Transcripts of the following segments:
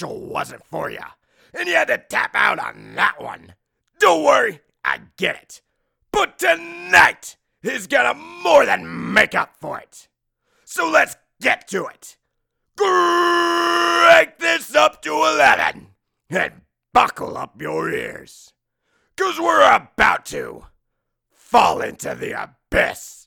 Special wasn't for you, and you had to tap out on that one, don't worry, I get it. But tonight he's gonna more than make up for it. So let's get to it. Crank this up to 11 and buckle up your ears. Cause we're about to fall into the abyss.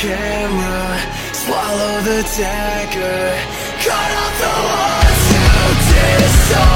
camera Swallow the dagger Cut off the ones who dishonor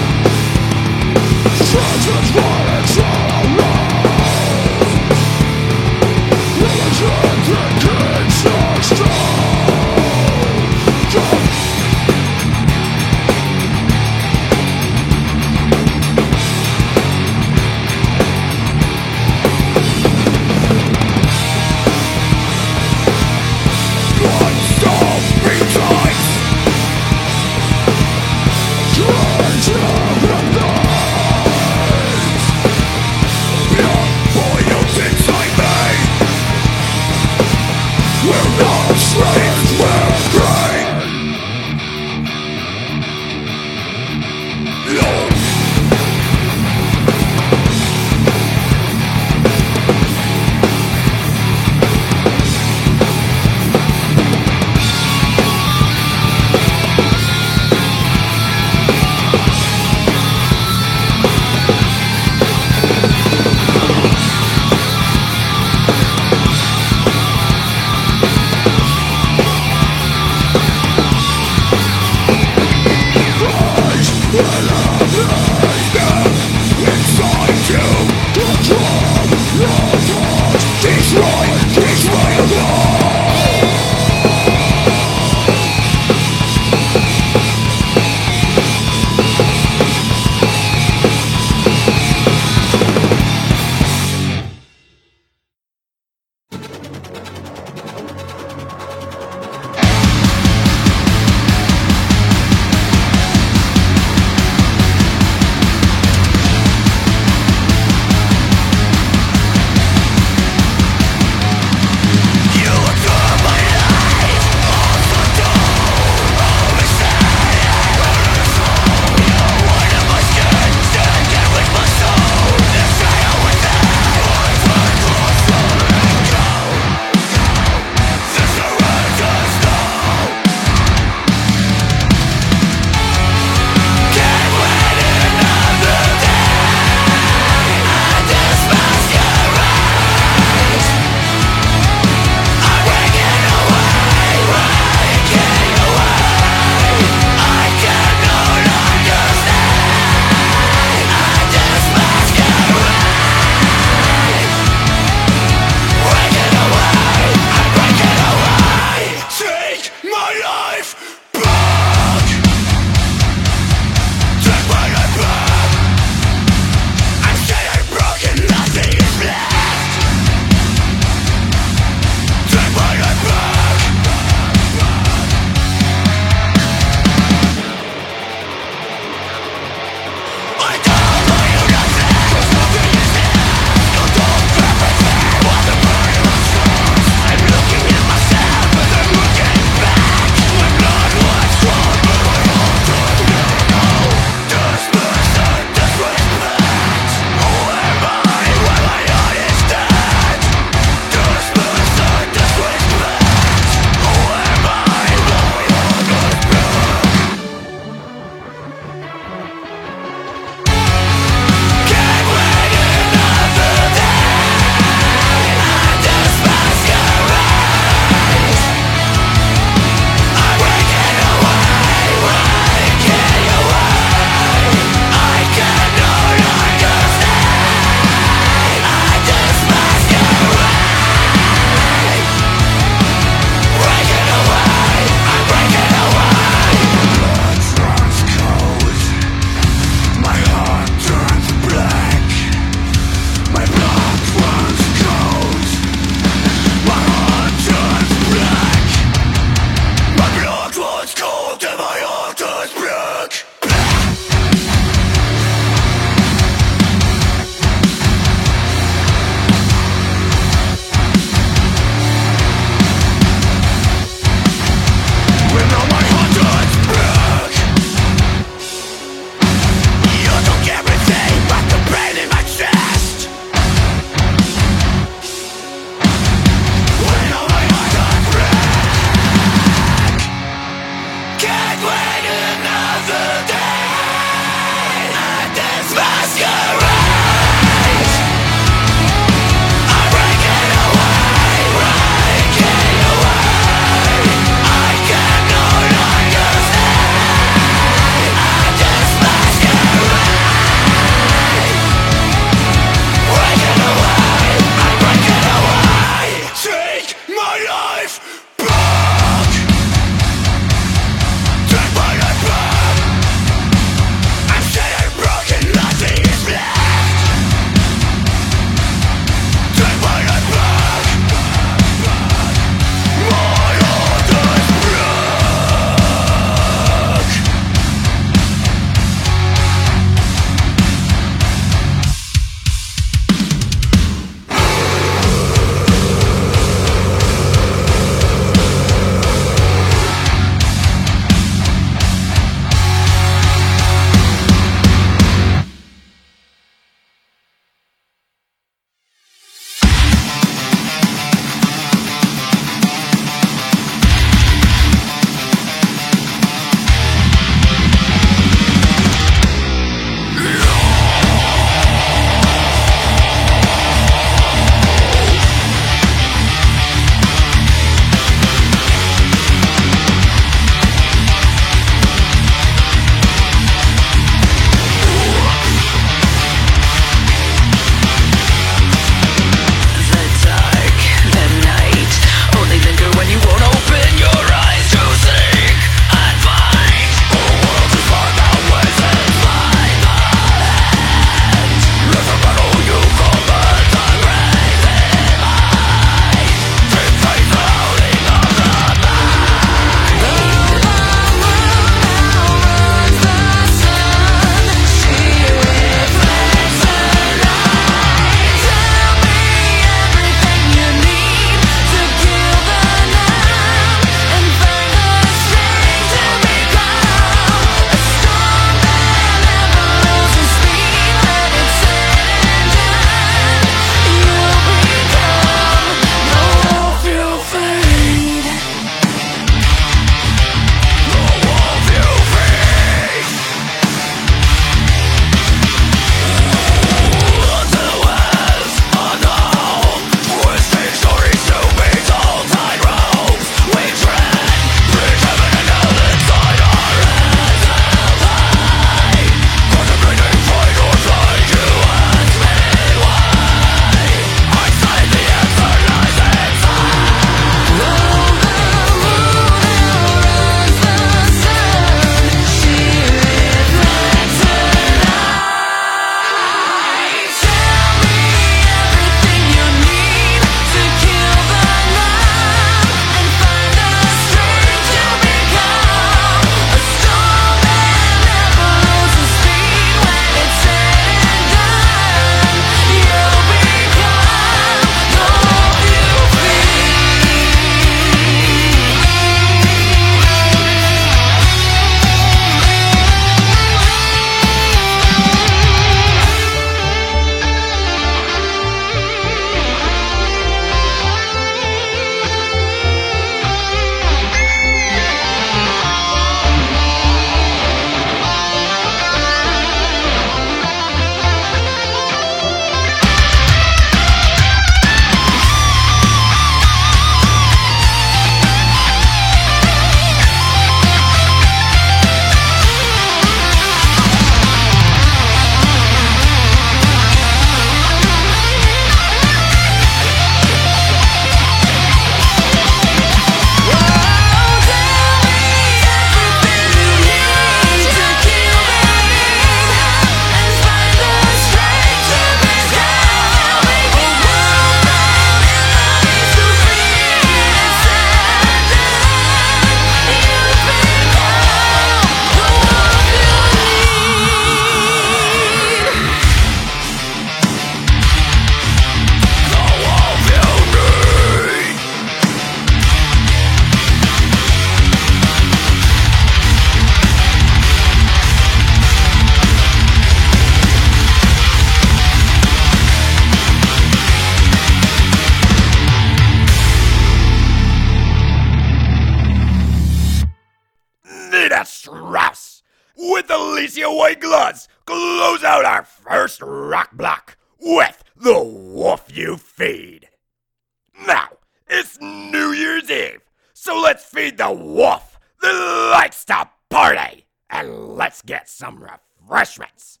some refreshments.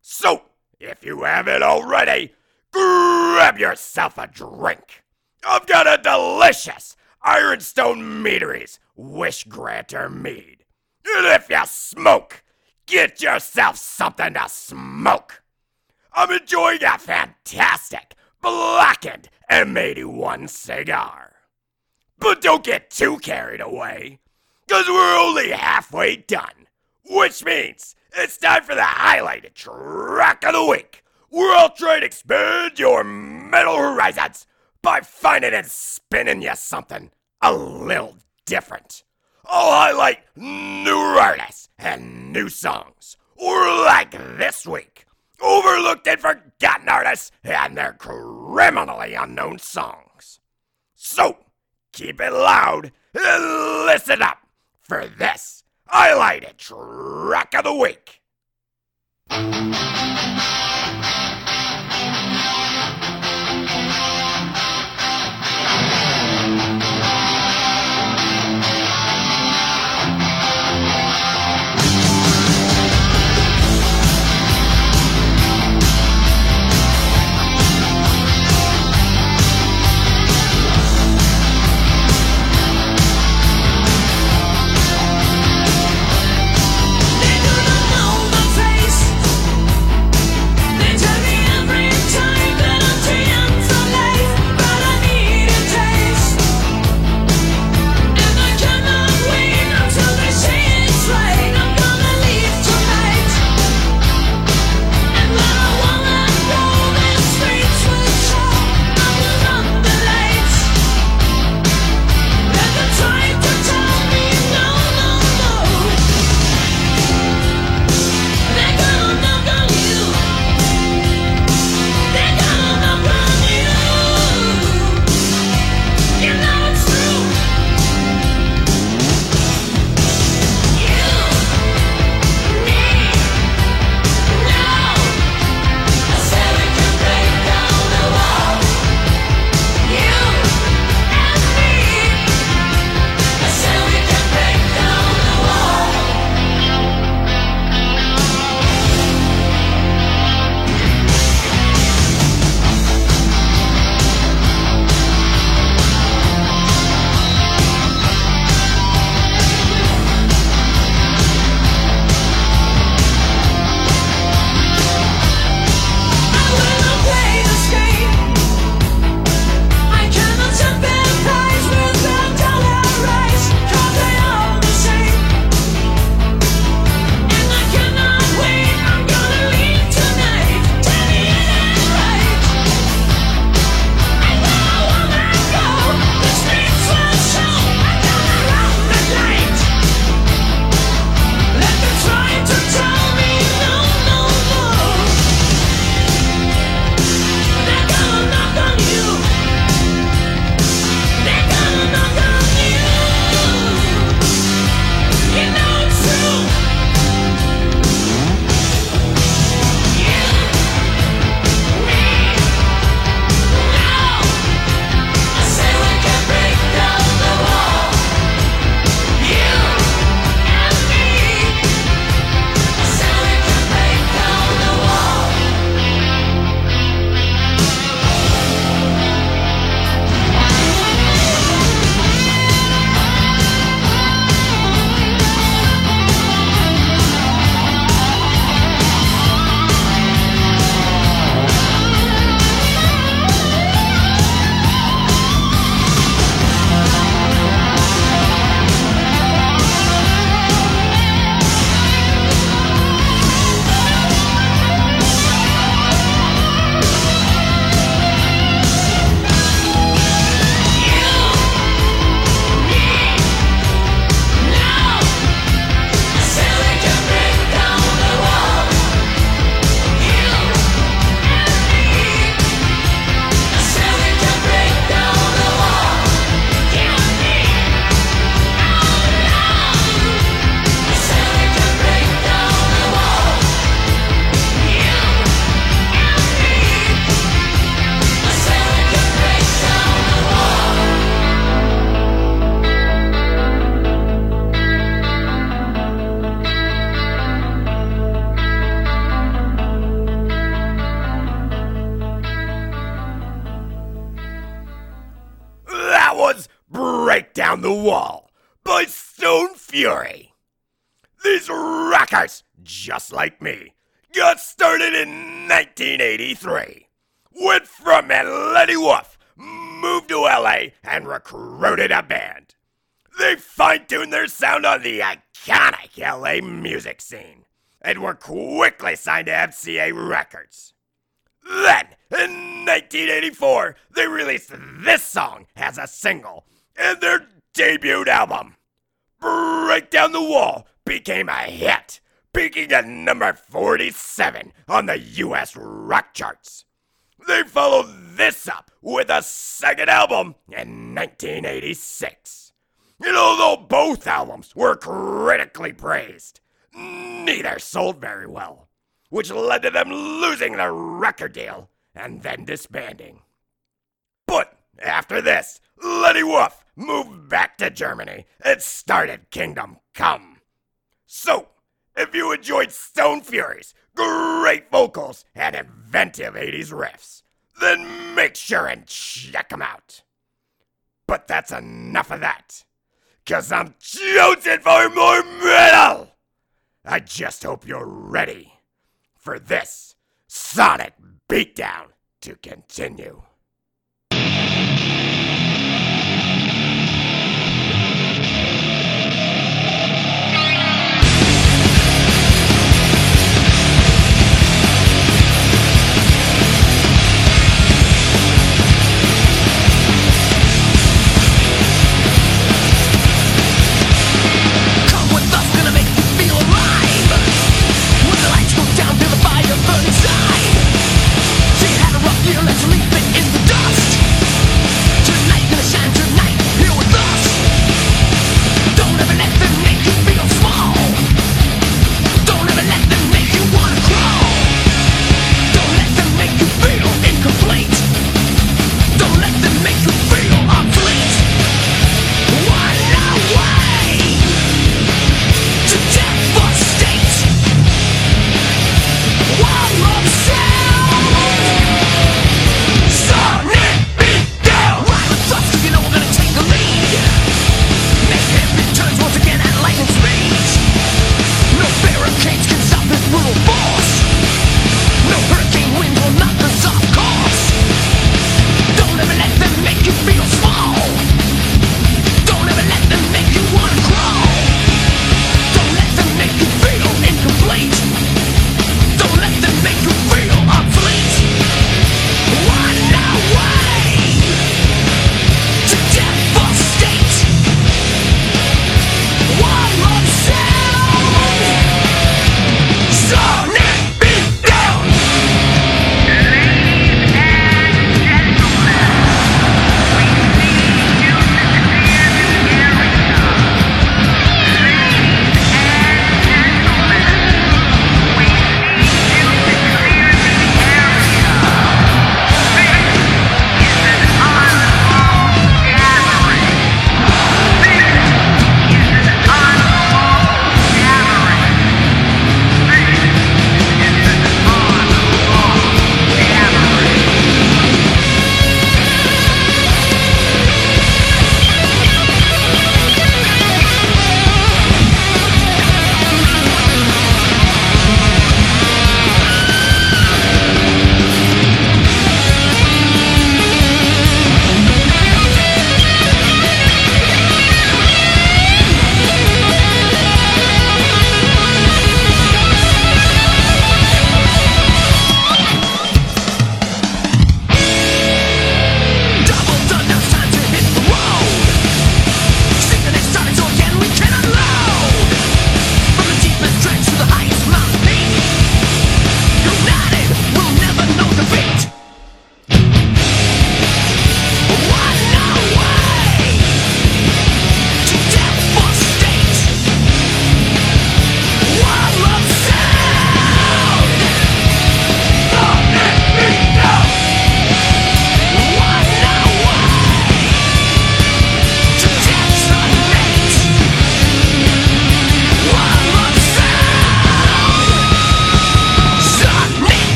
So, if you haven't already, grab yourself a drink. I've got a delicious Ironstone Meaderies Wish Granter mead. And if you smoke, get yourself something to smoke. I'm enjoying a fantastic blackened M81 cigar. But don't get too carried away, because we're only halfway done, which means it's time for the highlighted track of the week, where I'll try to expand your metal horizons by finding and spinning you something a little different. I'll highlight new artists and new songs, or like this week, overlooked and forgotten artists and their criminally unknown songs. So, keep it loud and listen up for this highlighted track of the week. They fine tuned their sound on the uh, iconic LA music scene and were quickly signed to MCA Records. Then, in 1984, they released this song as a single and their debut album. Break Down the Wall became a hit, peaking at number 47 on the US rock charts. They followed this up with a second album in 1986. And although both albums were critically praised, neither sold very well, which led to them losing their record deal and then disbanding. But after this, Lenny Wolf moved back to Germany and started Kingdom Come. So, if you enjoyed Stone Fury's great vocals and inventive 80s riffs, then make sure and check them out. But that's enough of that, cause I'm jonesing for more metal! I just hope you're ready for this Sonic Beatdown to continue.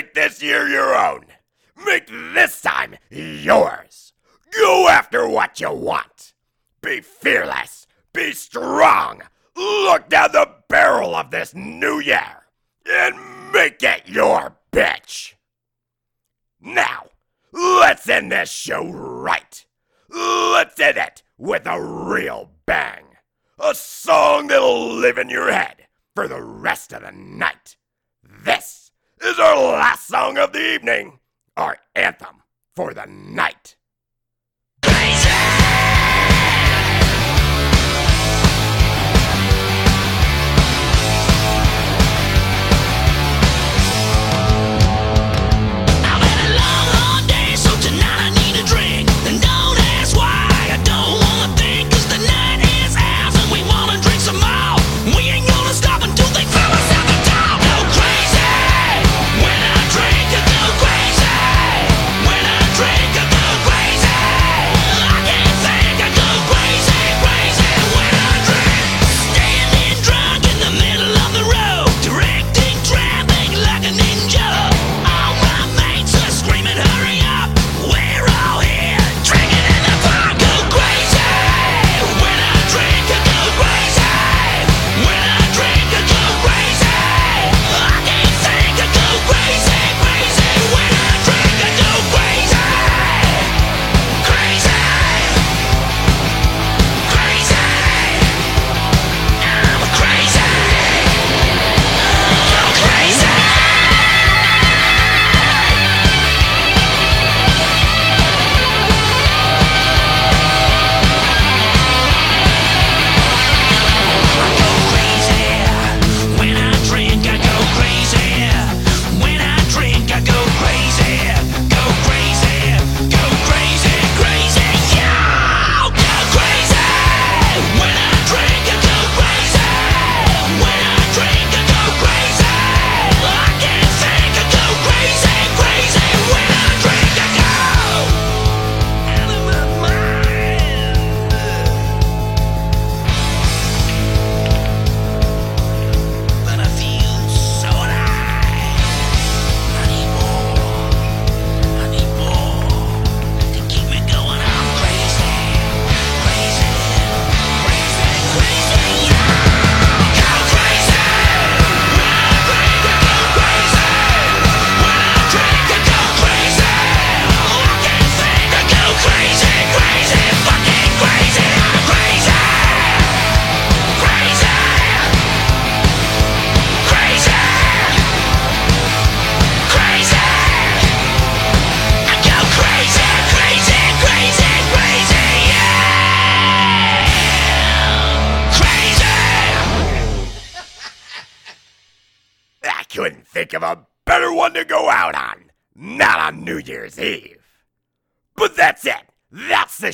Make this year your own. Make this time yours. Go after what you want. Be fearless. Be strong. Look down the barrel of this new year and make it your bitch. Now, let's end this show right. Let's end it with a real bang. A song that'll live in your head for the rest of the night. This is our last song of the evening, our anthem for the night.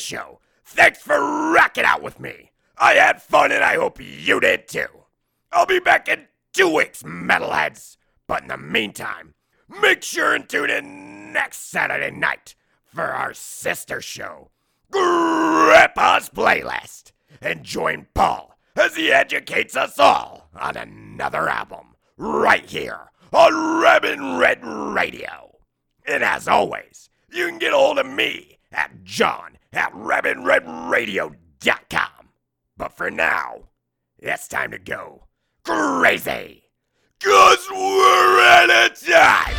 Show. Thanks for rocking out with me. I had fun and I hope you did too. I'll be back in two weeks, metalheads. But in the meantime, make sure and tune in next Saturday night for our sister show, Grandpa's Playlist. And join Paul as he educates us all on another album right here on Rabbit In Red Radio. And as always, you can get a hold of me at john at rabbitinredradio.com. But for now, it's time to go crazy. Cause we're out of time.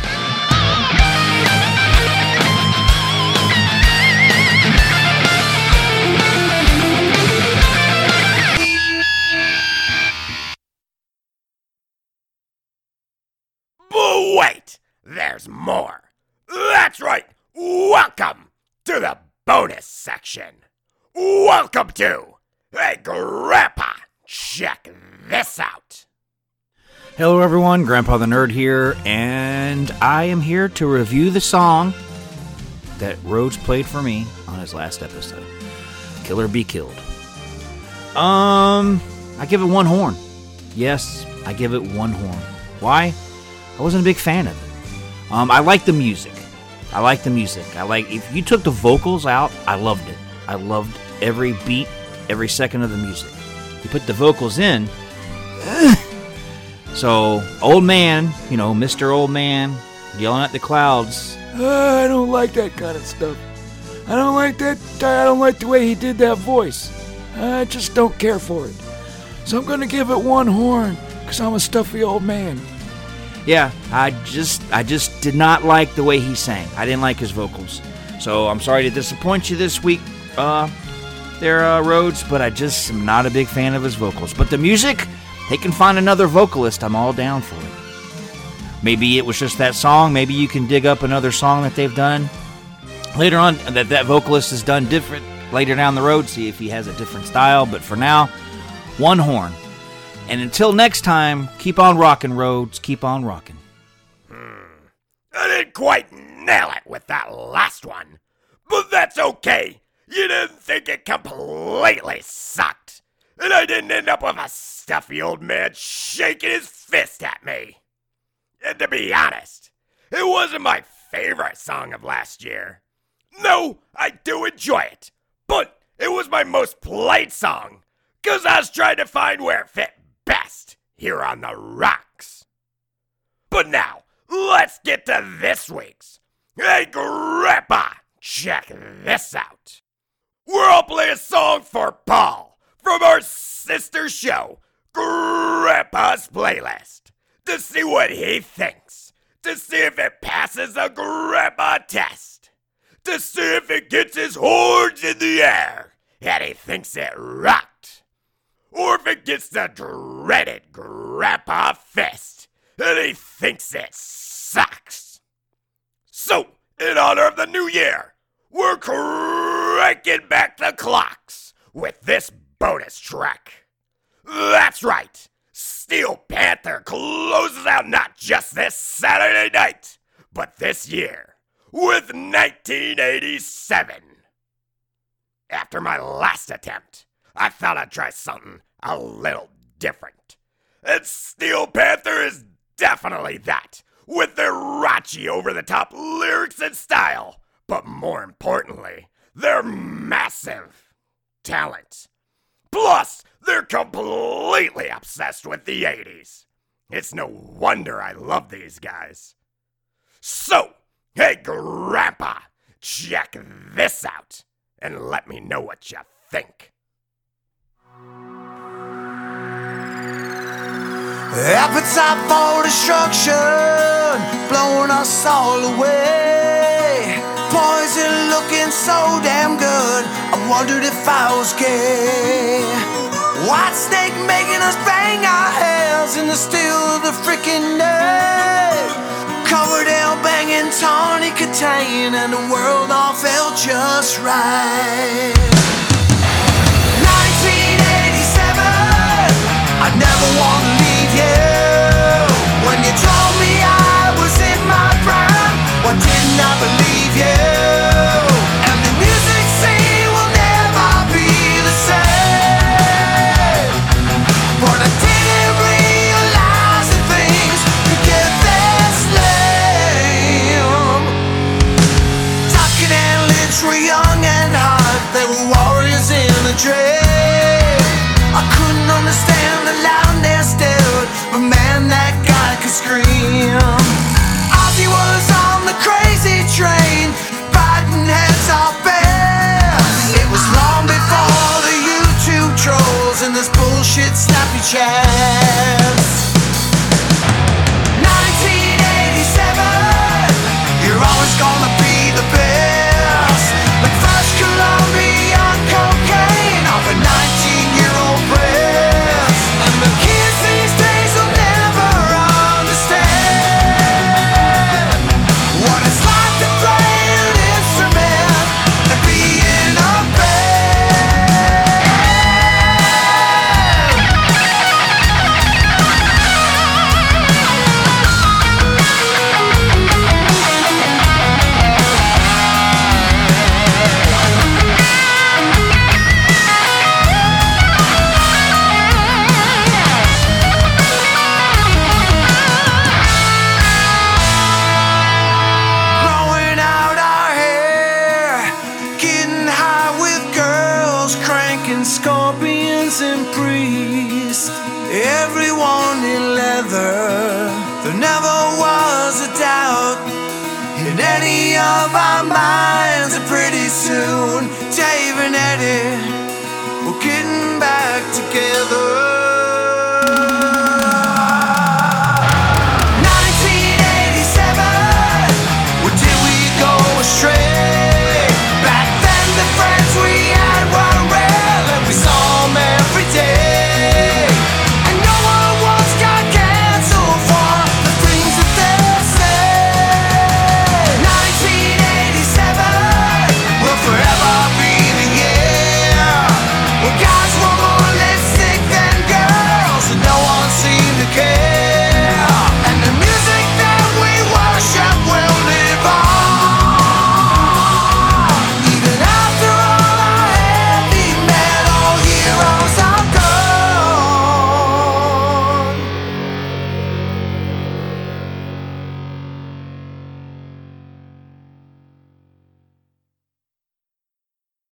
But wait, there's more. That's right. Welcome to the bonus section. Welcome to Hey Grandpa. Check this out. Hello, everyone. Grandpa the Nerd here, and I am here to review the song that Rhoades played for me on his last episode Killer Be Killed. Um, I give it one horn. Yes, I give it one horn. Why? I wasn't a big fan of it. Um, I like the music. I like the music. I like if you took the vocals out, I loved it. I loved every beat, every second of the music. You put the vocals in, so old man, you know, Mr. Old Man, yelling at the clouds. "Uh, I don't like that kind of stuff. I don't like that. I don't like the way he did that voice. I just don't care for it. So I'm gonna give it one horn, cause I'm a stuffy old man. Yeah, I just I just did not like the way he sang. I didn't like his vocals. So I'm sorry to disappoint you this week, uh, there, uh, Rhoades, but I just am not a big fan of his vocals. But the music, they can find another vocalist. I'm all down for it. Maybe it was just that song. Maybe you can dig up another song that they've done later on that that vocalist has done different later down the road. See if he has a different style. But for now, one horn. And until next time, keep on rocking, Rhoades. Keep on rocking. Hmm. I didn't quite nail it with that last one. But that's okay. You didn't think it completely sucked. And I didn't end up with a stuffy old man shaking his fist at me. And to be honest, it wasn't my favorite song of last year. No, I do enjoy it. But it was my most played song. Cause I was trying to find where it fit best here on the rocks. But now, let's get to this week's. Hey, Grandpa, check this out. We're all playing a song for Paul from our sister show, Grandpa's Playlist, to see what he thinks, to see if it passes a Grandpa test, to see if it gets his horns in the air and he thinks it rocked or if it gets the dreaded grandpa fist and he thinks it sucks. So, in honor of the new year, we're cranking back the clocks with this bonus track. That's right, Steel Panther closes out not just this Saturday night, but this year with 1987. After my last attempt, I thought I'd try something a little different. And Steel Panther is definitely that, with their raunchy over the top lyrics and style, but more importantly, their massive talent. Plus, they're completely obsessed with the 80s. It's no wonder I love these guys. So, hey, Grandpa, check this out and let me know what you think. Appetite for destruction, blowing us all away. Poison looking so damn good, I wondered if I was gay. Whitesnake making us bang our heads in the still of the freaking night. Covered in banging Tawny Kitaen, and the world all felt just right. Long